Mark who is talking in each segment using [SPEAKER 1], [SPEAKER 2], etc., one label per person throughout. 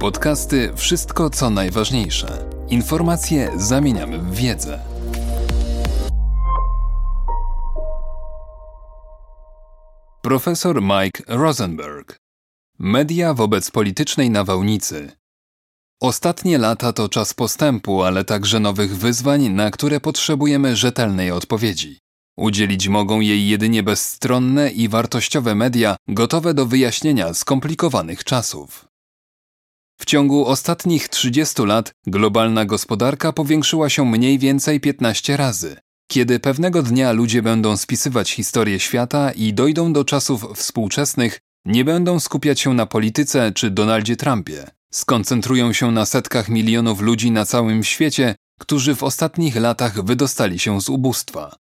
[SPEAKER 1] Podcasty Wszystko co najważniejsze. Informacje zamieniamy w wiedzę. Profesor Mike Rosenberg. Media wobec politycznej nawałnicy. Ostatnie lata to czas postępu, ale także nowych wyzwań, na które potrzebujemy rzetelnej odpowiedzi. Udzielić mogą jej jedynie bezstronne i wartościowe media, gotowe do wyjaśnienia skomplikowanych czasów. W ciągu ostatnich 30 lat globalna gospodarka powiększyła się mniej więcej 15 razy. Kiedy pewnego dnia ludzie będą spisywać historię świata i dojdą do czasów współczesnych, nie będą skupiać się na polityce czy Donaldzie Trumpie. Skoncentrują się na setkach milionów ludzi na całym świecie, którzy w ostatnich latach wydostali się z ubóstwa.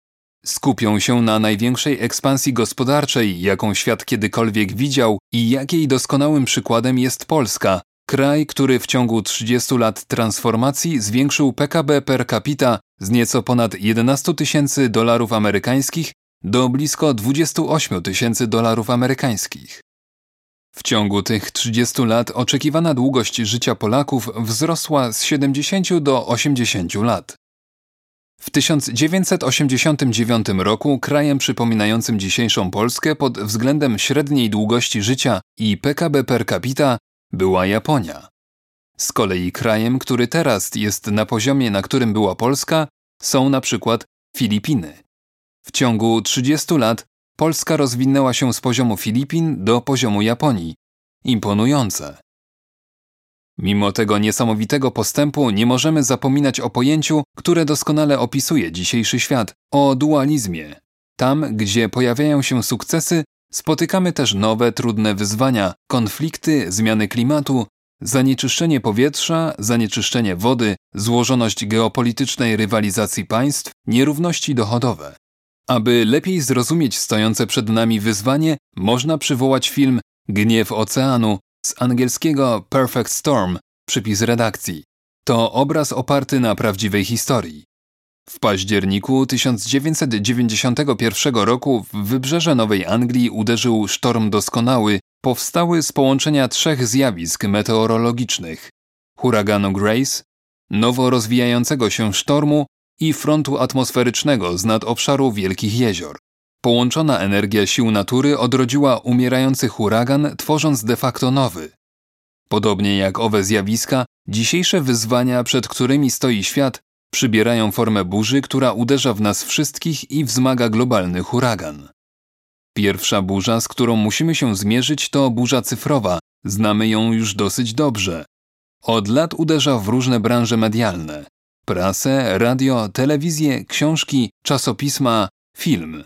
[SPEAKER 1] Skupią się na największej ekspansji gospodarczej, jaką świat kiedykolwiek widział i jakiej doskonałym przykładem jest Polska, kraj, który w ciągu 30 lat transformacji zwiększył PKB per capita z nieco ponad 11 tysięcy dolarów amerykańskich do blisko 28 tysięcy dolarów amerykańskich. W ciągu tych 30 lat oczekiwana długość życia Polaków wzrosła z 70 do 80 lat. W 1989 roku krajem przypominającym dzisiejszą Polskę pod względem średniej długości życia i PKB per capita była Japonia. Z kolei krajem, który teraz jest na poziomie, na którym była Polska, są na przykład Filipiny. W ciągu 30 lat Polska rozwinęła się z poziomu Filipin do poziomu Japonii. Imponujące. Mimo tego niesamowitego postępu nie możemy zapominać o pojęciu, które doskonale opisuje dzisiejszy świat o dualizmie. Tam, gdzie pojawiają się sukcesy, spotykamy też nowe, trudne wyzwania, konflikty, zmiany klimatu, zanieczyszczenie powietrza, zanieczyszczenie wody, złożoność geopolitycznej rywalizacji państw, nierówności dochodowe. Aby lepiej zrozumieć stojące przed nami wyzwanie, można przywołać film Gniew Oceanu z angielskiego Perfect Storm, przypis redakcji. To obraz oparty na prawdziwej historii. W październiku 1991 roku w wybrzeże Nowej Anglii uderzył sztorm doskonały, powstały z połączenia trzech zjawisk meteorologicznych: huraganu Grace, nowo rozwijającego się sztormu i frontu atmosferycznego z nad obszaru Wielkich Jezior. Połączona energia sił natury odrodziła umierający huragan, tworząc de facto nowy. Podobnie jak owe zjawiska, dzisiejsze wyzwania, przed którymi stoi świat, przybierają formę burzy, która uderza w nas wszystkich i wzmaga globalny huragan. Pierwsza burza, z którą musimy się zmierzyć, to burza cyfrowa. Znamy ją już dosyć dobrze. Od lat uderza w różne branże medialne: prasę, radio, telewizję, książki, czasopisma, film.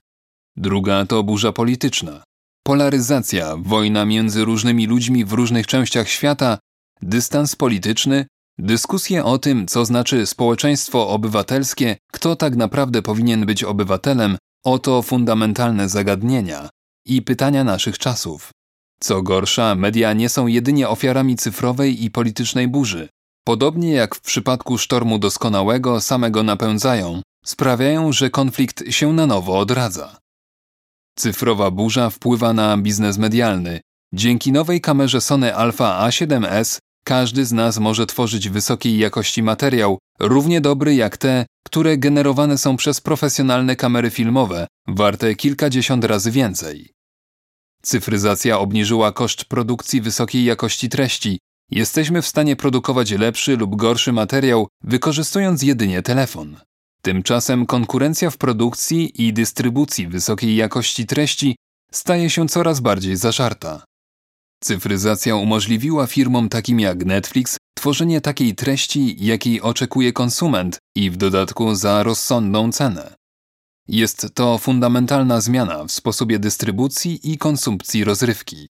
[SPEAKER 1] Druga to burza polityczna. Polaryzacja, wojna między różnymi ludźmi w różnych częściach świata, dystans polityczny, dyskusje o tym, co znaczy społeczeństwo obywatelskie, kto tak naprawdę powinien być obywatelem, oto fundamentalne zagadnienia i pytania naszych czasów. Co gorsza, media nie są jedynie ofiarami cyfrowej i politycznej burzy. Podobnie jak w przypadku sztormu doskonałego, samego napędzają, sprawiają, że konflikt się na nowo odradza. Cyfrowa burza wpływa na biznes medialny. Dzięki nowej kamerze Sony Alpha A7S każdy z nas może tworzyć wysokiej jakości materiał, równie dobry jak te, które generowane są przez profesjonalne kamery filmowe, warte kilkadziesiąt razy więcej. Cyfryzacja obniżyła koszt produkcji wysokiej jakości treści. Jesteśmy w stanie produkować lepszy lub gorszy materiał, wykorzystując jedynie telefon. Tymczasem konkurencja w produkcji i dystrybucji wysokiej jakości treści staje się coraz bardziej zażarta. Cyfryzacja umożliwiła firmom takim jak Netflix tworzenie takiej treści, jakiej oczekuje konsument i w dodatku za rozsądną cenę. Jest to fundamentalna zmiana w sposobie dystrybucji i konsumpcji rozrywki.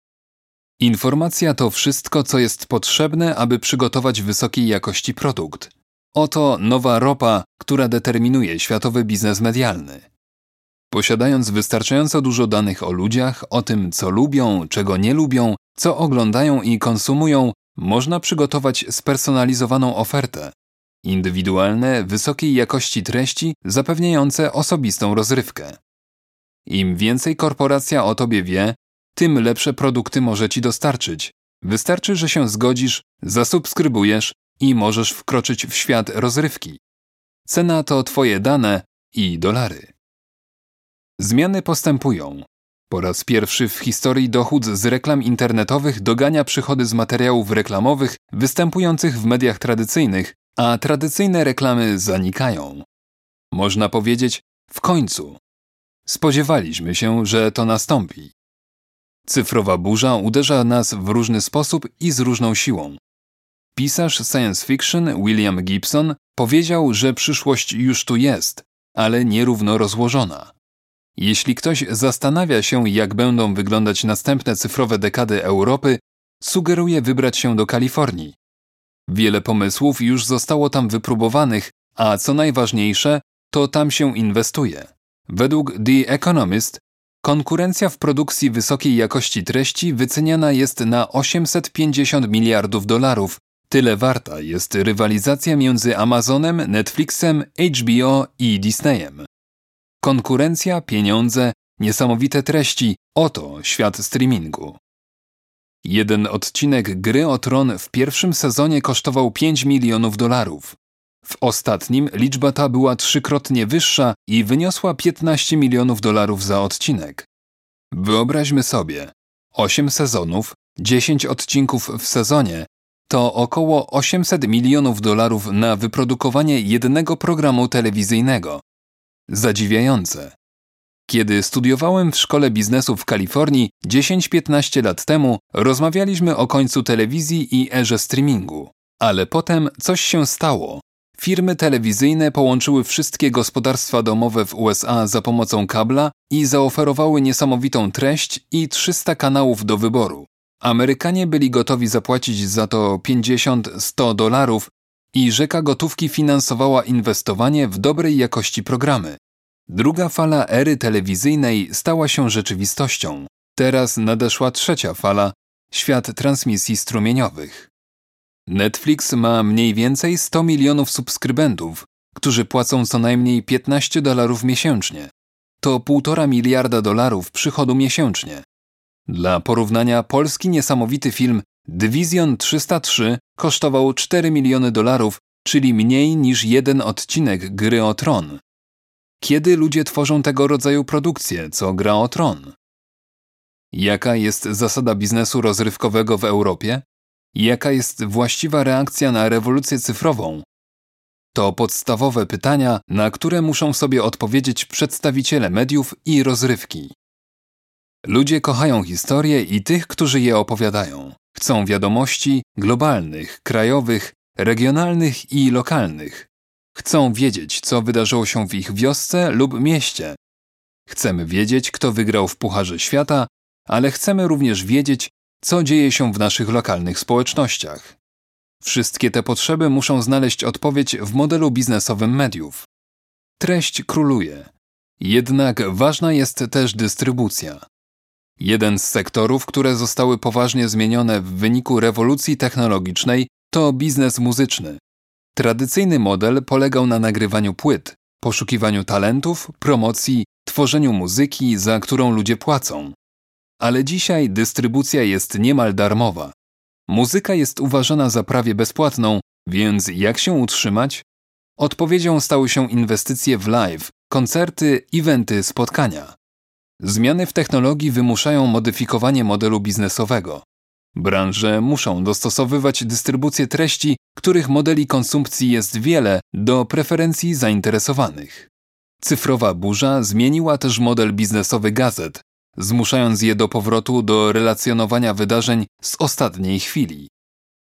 [SPEAKER 1] Informacja to wszystko, co jest potrzebne, aby przygotować wysokiej jakości produkt. Oto nowa ropa, która determinuje światowy biznes medialny. Posiadając wystarczająco dużo danych o ludziach, o tym, co lubią, czego nie lubią, co oglądają i konsumują, można przygotować spersonalizowaną ofertę. Indywidualne, wysokiej jakości treści zapewniające osobistą rozrywkę. Im więcej korporacja o tobie wie, tym lepsze produkty może ci dostarczyć. Wystarczy, że się zgodzisz, zasubskrybujesz i możesz wkroczyć w świat rozrywki. Cena to Twoje dane i dolary. Zmiany postępują. Po raz pierwszy w historii dochód z reklam internetowych dogania przychody z materiałów reklamowych występujących w mediach tradycyjnych, a tradycyjne reklamy zanikają. Można powiedzieć, w końcu. Spodziewaliśmy się, że to nastąpi. Cyfrowa burza uderza nas w różny sposób i z różną siłą. Pisarz science fiction William Gibson powiedział, że przyszłość już tu jest, ale nierówno rozłożona. Jeśli ktoś zastanawia się, jak będą wyglądać następne cyfrowe dekady Europy, sugeruje wybrać się do Kalifornii. Wiele pomysłów już zostało tam wypróbowanych, a co najważniejsze, to tam się inwestuje. Według The Economist konkurencja w produkcji wysokiej jakości treści wyceniana jest na 850 miliardów dolarów. Tyle warta jest rywalizacja między Amazonem, Netflixem, HBO i Disneyem. Konkurencja, pieniądze, niesamowite treści oto świat streamingu. Jeden odcinek Gry o Tron w pierwszym sezonie kosztował 5 milionów dolarów. W ostatnim liczba ta była trzykrotnie wyższa i wyniosła 15 milionów dolarów za odcinek. Wyobraźmy sobie, 8 sezonów, 10 odcinków w sezonie to około 800 milionów dolarów na wyprodukowanie jednego programu telewizyjnego. Zadziwiające. Kiedy studiowałem w szkole biznesu w Kalifornii 10-15 lat temu, rozmawialiśmy o końcu telewizji i erze streamingu. Ale potem coś się stało. Firmy telewizyjne połączyły wszystkie gospodarstwa domowe w USA za pomocą kabla i zaoferowały niesamowitą treść i 300 kanałów do wyboru. Amerykanie byli gotowi zapłacić za to 50-100 dolarów i rzeka gotówki finansowała inwestowanie w dobrej jakości programy. Druga fala ery telewizyjnej stała się rzeczywistością. Teraz nadeszła trzecia fala świat transmisji strumieniowych. Netflix ma mniej więcej 100 milionów subskrybentów, którzy płacą co najmniej 15 dolarów miesięcznie. To 1,5 miliarda dolarów przychodu miesięcznie. Dla porównania, polski niesamowity film Division 303 kosztował 4 miliony dolarów, czyli mniej niż jeden odcinek Gry o Tron. Kiedy ludzie tworzą tego rodzaju produkcje, co Gra o Tron? Jaka jest zasada biznesu rozrywkowego w Europie? Jaka jest właściwa reakcja na rewolucję cyfrową? To podstawowe pytania, na które muszą sobie odpowiedzieć przedstawiciele mediów i rozrywki. Ludzie kochają historie i tych, którzy je opowiadają. Chcą wiadomości globalnych, krajowych, regionalnych i lokalnych. Chcą wiedzieć, co wydarzyło się w ich wiosce lub mieście. Chcemy wiedzieć, kto wygrał w Pucharze Świata, ale chcemy również wiedzieć, co dzieje się w naszych lokalnych społecznościach. Wszystkie te potrzeby muszą znaleźć odpowiedź w modelu biznesowym mediów. Treść króluje. Jednak ważna jest też dystrybucja. Jeden z sektorów, które zostały poważnie zmienione w wyniku rewolucji technologicznej, to biznes muzyczny. Tradycyjny model polegał na nagrywaniu płyt, poszukiwaniu talentów, promocji, tworzeniu muzyki, za którą ludzie płacą. Ale dzisiaj dystrybucja jest niemal darmowa. Muzyka jest uważana za prawie bezpłatną, więc jak się utrzymać? Odpowiedzią stały się inwestycje w live, koncerty, eventy, spotkania. Zmiany w technologii wymuszają modyfikowanie modelu biznesowego. Branże muszą dostosowywać dystrybucję treści, których modeli konsumpcji jest wiele, do preferencji zainteresowanych. Cyfrowa burza zmieniła też model biznesowy gazet, zmuszając je do powrotu do relacjonowania wydarzeń z ostatniej chwili.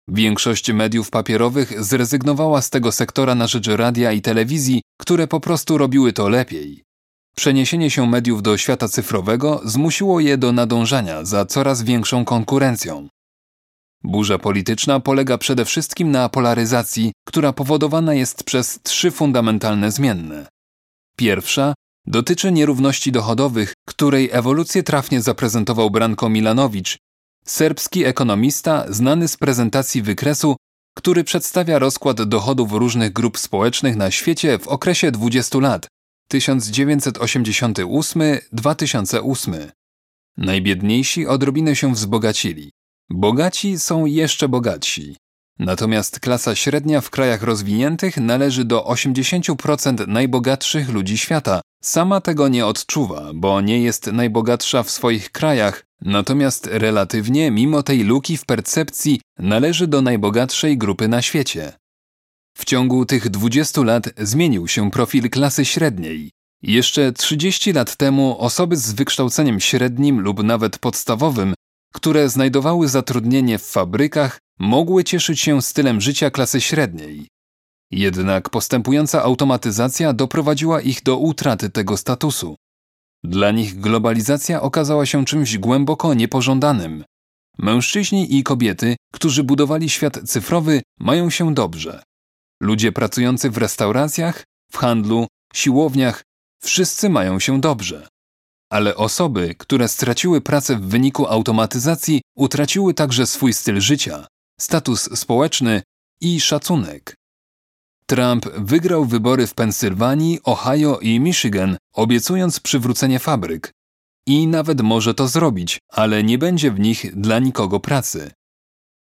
[SPEAKER 1] Większość mediów papierowych zrezygnowała z tego sektora na rzecz radia i telewizji, które po prostu robiły to lepiej. Przeniesienie się mediów do świata cyfrowego zmusiło je do nadążania za coraz większą konkurencją. Burza polityczna polega przede wszystkim na polaryzacji, która powodowana jest przez trzy fundamentalne zmienne. Pierwsza dotyczy nierówności dochodowych, której ewolucję trafnie zaprezentował Branko Milanowicz, serbski ekonomista znany z prezentacji wykresu, który przedstawia rozkład dochodów różnych grup społecznych na świecie w okresie 20 lat 1988-2008. Najbiedniejsi odrobinę się wzbogacili. Bogaci są jeszcze bogatsi. Natomiast klasa średnia w krajach rozwiniętych należy do 80% najbogatszych ludzi świata. Sama tego nie odczuwa, bo nie jest najbogatsza w swoich krajach, natomiast relatywnie, mimo tej luki w percepcji, należy do najbogatszej grupy na świecie. W ciągu tych 20 lat zmienił się profil klasy średniej. Jeszcze 30 lat temu osoby z wykształceniem średnim lub nawet podstawowym, które znajdowały zatrudnienie w fabrykach, mogły cieszyć się stylem życia klasy średniej. Jednak postępująca automatyzacja doprowadziła ich do utraty tego statusu. Dla nich globalizacja okazała się czymś głęboko niepożądanym. Mężczyźni i kobiety, którzy budowali świat cyfrowy, mają się dobrze. Ludzie pracujący w restauracjach, w handlu, siłowniach, wszyscy mają się dobrze. Ale osoby, które straciły pracę w wyniku automatyzacji, utraciły także swój styl życia, status społeczny i szacunek. Trump wygrał wybory w Pensylwanii, Ohio i Michigan, obiecując przywrócenie fabryk. I nawet może to zrobić, ale nie będzie w nich dla nikogo pracy.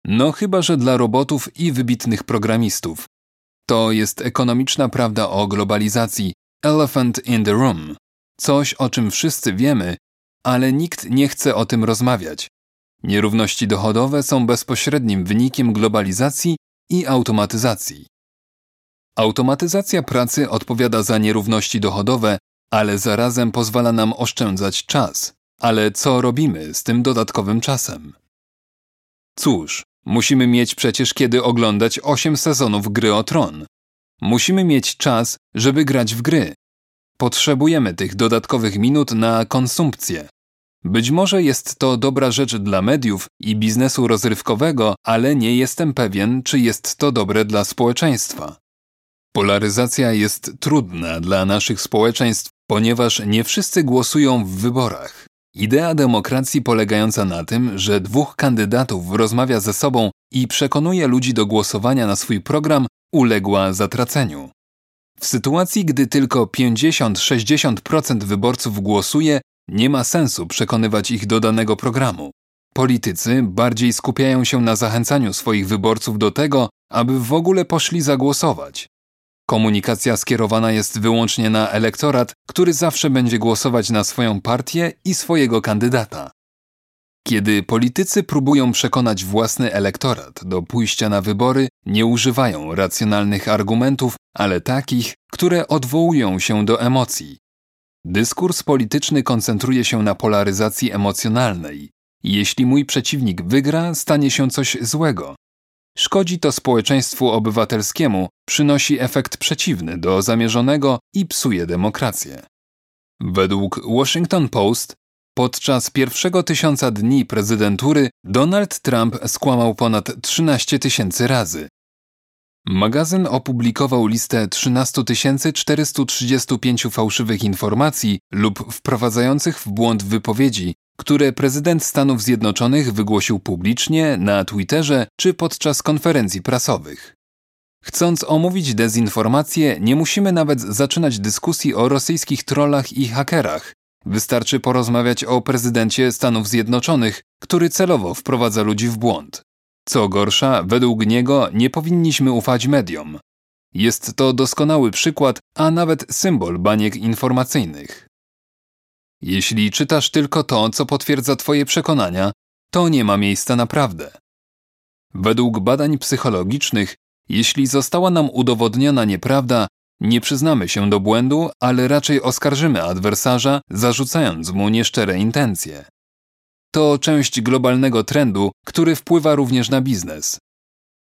[SPEAKER 1] No chyba, że dla robotów i wybitnych programistów. To jest ekonomiczna prawda o globalizacji Elephant in the Room. Coś, o czym wszyscy wiemy, ale nikt nie chce o tym rozmawiać. Nierówności dochodowe są bezpośrednim wynikiem globalizacji i automatyzacji. Automatyzacja pracy odpowiada za nierówności dochodowe, ale zarazem pozwala nam oszczędzać czas. Ale co robimy z tym dodatkowym czasem? Cóż, musimy mieć przecież kiedy oglądać 8 sezonów gry o tron. Musimy mieć czas, żeby grać w gry. Potrzebujemy tych dodatkowych minut na konsumpcję. Być może jest to dobra rzecz dla mediów i biznesu rozrywkowego, ale nie jestem pewien, czy jest to dobre dla społeczeństwa. Polaryzacja jest trudna dla naszych społeczeństw, ponieważ nie wszyscy głosują w wyborach. Idea demokracji polegająca na tym, że dwóch kandydatów rozmawia ze sobą i przekonuje ludzi do głosowania na swój program, uległa zatraceniu. W sytuacji, gdy tylko 50-60% wyborców głosuje, nie ma sensu przekonywać ich do danego programu. Politycy bardziej skupiają się na zachęcaniu swoich wyborców do tego, aby w ogóle poszli zagłosować. Komunikacja skierowana jest wyłącznie na elektorat, który zawsze będzie głosować na swoją partię i swojego kandydata. Kiedy politycy próbują przekonać własny elektorat do pójścia na wybory, nie używają racjonalnych argumentów, ale takich, które odwołują się do emocji. Dyskurs polityczny koncentruje się na polaryzacji emocjonalnej. Jeśli mój przeciwnik wygra, stanie się coś złego. Szkodzi to społeczeństwu obywatelskiemu, przynosi efekt przeciwny do zamierzonego i psuje demokrację. Według Washington Post podczas pierwszego tysiąca dni prezydentury Donald Trump skłamał ponad 13 tysięcy razy. Magazyn opublikował listę 13 435 fałszywych informacji lub wprowadzających w błąd wypowiedzi, które prezydent Stanów Zjednoczonych wygłosił publicznie na Twitterze czy podczas konferencji prasowych. Chcąc omówić dezinformację, nie musimy nawet zaczynać dyskusji o rosyjskich trollach i hakerach. Wystarczy porozmawiać o prezydencie Stanów Zjednoczonych, który celowo wprowadza ludzi w błąd. Co gorsza, według niego nie powinniśmy ufać mediom. Jest to doskonały przykład, a nawet symbol baniek informacyjnych. Jeśli czytasz tylko to, co potwierdza Twoje przekonania, to nie ma miejsca na prawdę. Według badań psychologicznych, jeśli została nam udowodniona nieprawda, nie przyznamy się do błędu, ale raczej oskarżymy adwersarza, zarzucając mu nieszczere intencje. To część globalnego trendu, który wpływa również na biznes.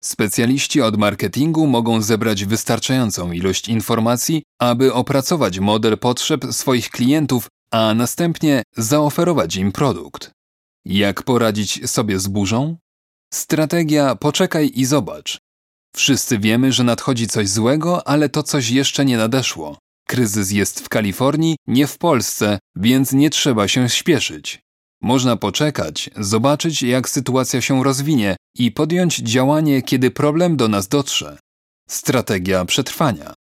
[SPEAKER 1] Specjaliści od marketingu mogą zebrać wystarczającą ilość informacji, aby opracować model potrzeb swoich klientów a następnie zaoferować im produkt. Jak poradzić sobie z burzą? Strategia poczekaj i zobacz. Wszyscy wiemy, że nadchodzi coś złego, ale to coś jeszcze nie nadeszło. Kryzys jest w Kalifornii, nie w Polsce, więc nie trzeba się śpieszyć. Można poczekać, zobaczyć jak sytuacja się rozwinie i podjąć działanie, kiedy problem do nas dotrze. Strategia przetrwania.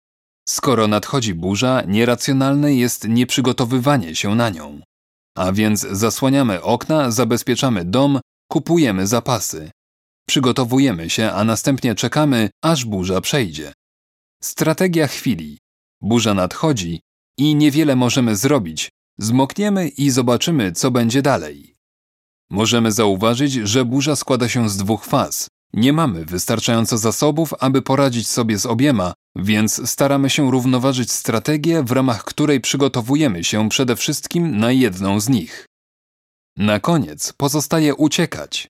[SPEAKER 1] Skoro nadchodzi burza, nieracjonalne jest nieprzygotowywanie się na nią. A więc zasłaniamy okna, zabezpieczamy dom, kupujemy zapasy. Przygotowujemy się, a następnie czekamy, aż burza przejdzie. Strategia chwili. Burza nadchodzi i niewiele możemy zrobić. Zmokniemy i zobaczymy, co będzie dalej. Możemy zauważyć, że burza składa się z dwóch faz. Nie mamy wystarczająco zasobów, aby poradzić sobie z obiema, więc staramy się równoważyć strategię, w ramach której przygotowujemy się przede wszystkim na jedną z nich. Na koniec pozostaje uciekać.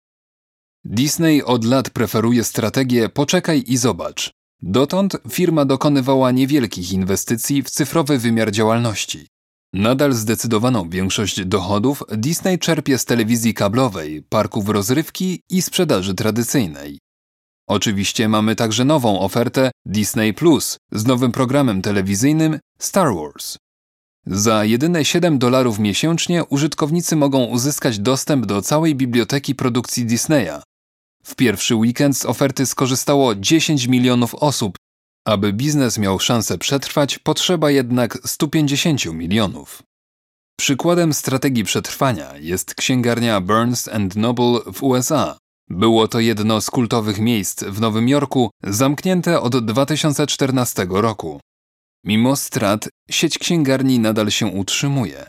[SPEAKER 1] Disney od lat preferuje strategię poczekaj i zobacz. Dotąd firma dokonywała niewielkich inwestycji w cyfrowy wymiar działalności. Nadal zdecydowaną większość dochodów Disney czerpie z telewizji kablowej, parków rozrywki i sprzedaży tradycyjnej. Oczywiście mamy także nową ofertę Disney Plus z nowym programem telewizyjnym Star Wars. Za jedyne 7 dolarów miesięcznie użytkownicy mogą uzyskać dostęp do całej biblioteki produkcji Disneya. W pierwszy weekend z oferty skorzystało 10 milionów osób. Aby biznes miał szansę przetrwać, potrzeba jednak 150 milionów. Przykładem strategii przetrwania jest księgarnia Burns Noble w USA. Było to jedno z kultowych miejsc w Nowym Jorku, zamknięte od 2014 roku. Mimo strat, sieć księgarni nadal się utrzymuje.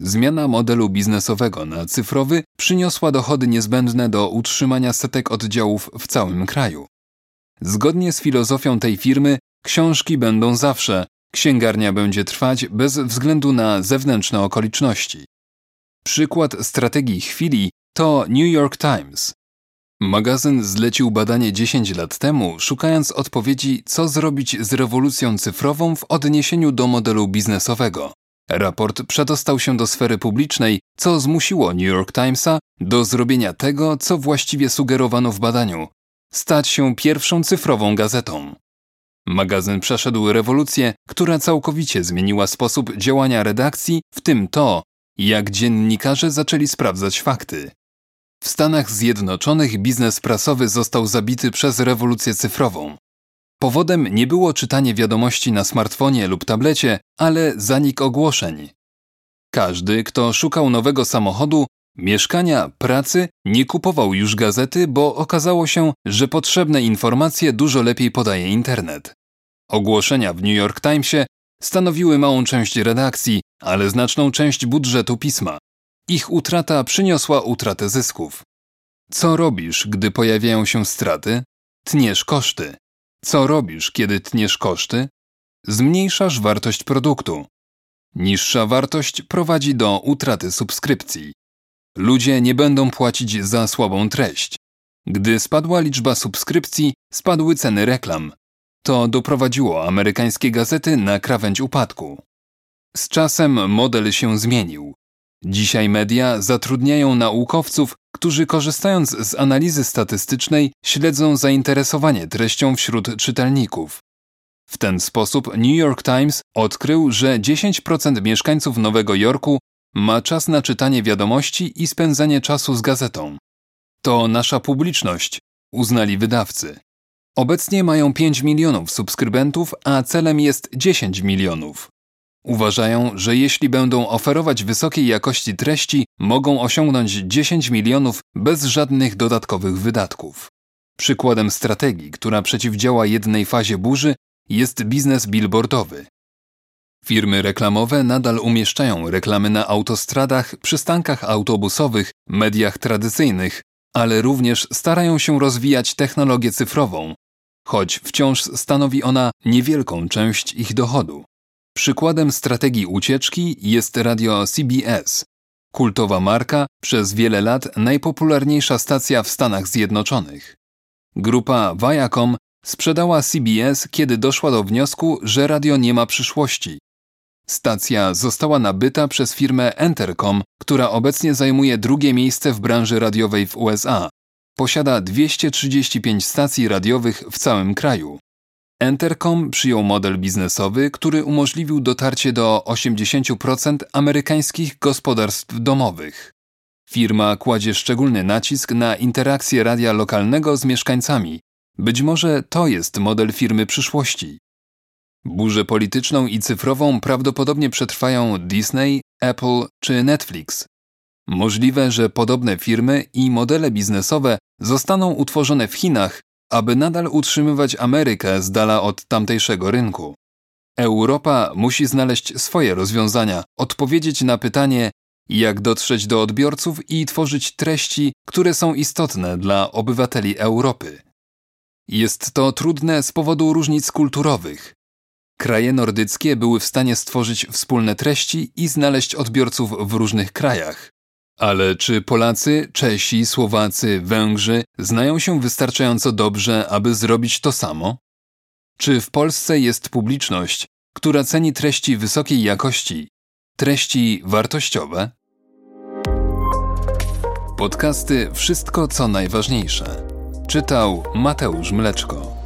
[SPEAKER 1] Zmiana modelu biznesowego na cyfrowy przyniosła dochody niezbędne do utrzymania setek oddziałów w całym kraju. Zgodnie z filozofią tej firmy, książki będą zawsze, księgarnia będzie trwać bez względu na zewnętrzne okoliczności. Przykład strategii chwili to New York Times. Magazyn zlecił badanie 10 lat temu, szukając odpowiedzi, co zrobić z rewolucją cyfrową w odniesieniu do modelu biznesowego. Raport przedostał się do sfery publicznej, co zmusiło New York Timesa do zrobienia tego, co właściwie sugerowano w badaniu stać się pierwszą cyfrową gazetą. Magazyn przeszedł rewolucję, która całkowicie zmieniła sposób działania redakcji, w tym to, jak dziennikarze zaczęli sprawdzać fakty. W Stanach Zjednoczonych biznes prasowy został zabity przez rewolucję cyfrową. Powodem nie było czytanie wiadomości na smartfonie lub tablecie, ale zanik ogłoszeń. Każdy, kto szukał nowego samochodu, mieszkania, pracy, nie kupował już gazety, bo okazało się, że potrzebne informacje dużo lepiej podaje internet. Ogłoszenia w New York Timesie stanowiły małą część redakcji, ale znaczną część budżetu pisma. Ich utrata przyniosła utratę zysków. Co robisz, gdy pojawiają się straty? Tniesz koszty. Co robisz, kiedy tniesz koszty? Zmniejszasz wartość produktu. Niższa wartość prowadzi do utraty subskrypcji. Ludzie nie będą płacić za słabą treść. Gdy spadła liczba subskrypcji, spadły ceny reklam. To doprowadziło amerykańskie gazety na krawędź upadku. Z czasem model się zmienił. Dzisiaj media zatrudniają naukowców, którzy korzystając z analizy statystycznej śledzą zainteresowanie treścią wśród czytelników. W ten sposób New York Times odkrył, że 10% mieszkańców Nowego Jorku ma czas na czytanie wiadomości i spędzanie czasu z gazetą. To nasza publiczność, uznali wydawcy. Obecnie mają 5 milionów subskrybentów, a celem jest 10 milionów. Uważają, że jeśli będą oferować wysokiej jakości treści, mogą osiągnąć 10 milionów bez żadnych dodatkowych wydatków. Przykładem strategii, która przeciwdziała jednej fazie burzy, jest biznes billboardowy. Firmy reklamowe nadal umieszczają reklamy na autostradach, przystankach autobusowych, mediach tradycyjnych, ale również starają się rozwijać technologię cyfrową, choć wciąż stanowi ona niewielką część ich dochodu. Przykładem strategii ucieczki jest radio CBS, kultowa marka, przez wiele lat najpopularniejsza stacja w Stanach Zjednoczonych. Grupa Viacom sprzedała CBS, kiedy doszła do wniosku, że radio nie ma przyszłości. Stacja została nabyta przez firmę Entercom, która obecnie zajmuje drugie miejsce w branży radiowej w USA. Posiada 235 stacji radiowych w całym kraju. Entercom przyjął model biznesowy, który umożliwił dotarcie do 80% amerykańskich gospodarstw domowych. Firma kładzie szczególny nacisk na interakcję radia lokalnego z mieszkańcami. Być może to jest model firmy przyszłości. Burzę polityczną i cyfrową prawdopodobnie przetrwają Disney, Apple czy Netflix. Możliwe, że podobne firmy i modele biznesowe zostaną utworzone w Chinach, aby nadal utrzymywać Amerykę z dala od tamtejszego rynku. Europa musi znaleźć swoje rozwiązania, odpowiedzieć na pytanie, jak dotrzeć do odbiorców i tworzyć treści, które są istotne dla obywateli Europy. Jest to trudne z powodu różnic kulturowych. Kraje nordyckie były w stanie stworzyć wspólne treści i znaleźć odbiorców w różnych krajach. Ale czy Polacy, Czesi, Słowacy, Węgrzy znają się wystarczająco dobrze, aby zrobić to samo? Czy w Polsce jest publiczność, która ceni treści wysokiej jakości, treści wartościowe? Podcasty Wszystko co najważniejsze. Czytał Mateusz Mleczko.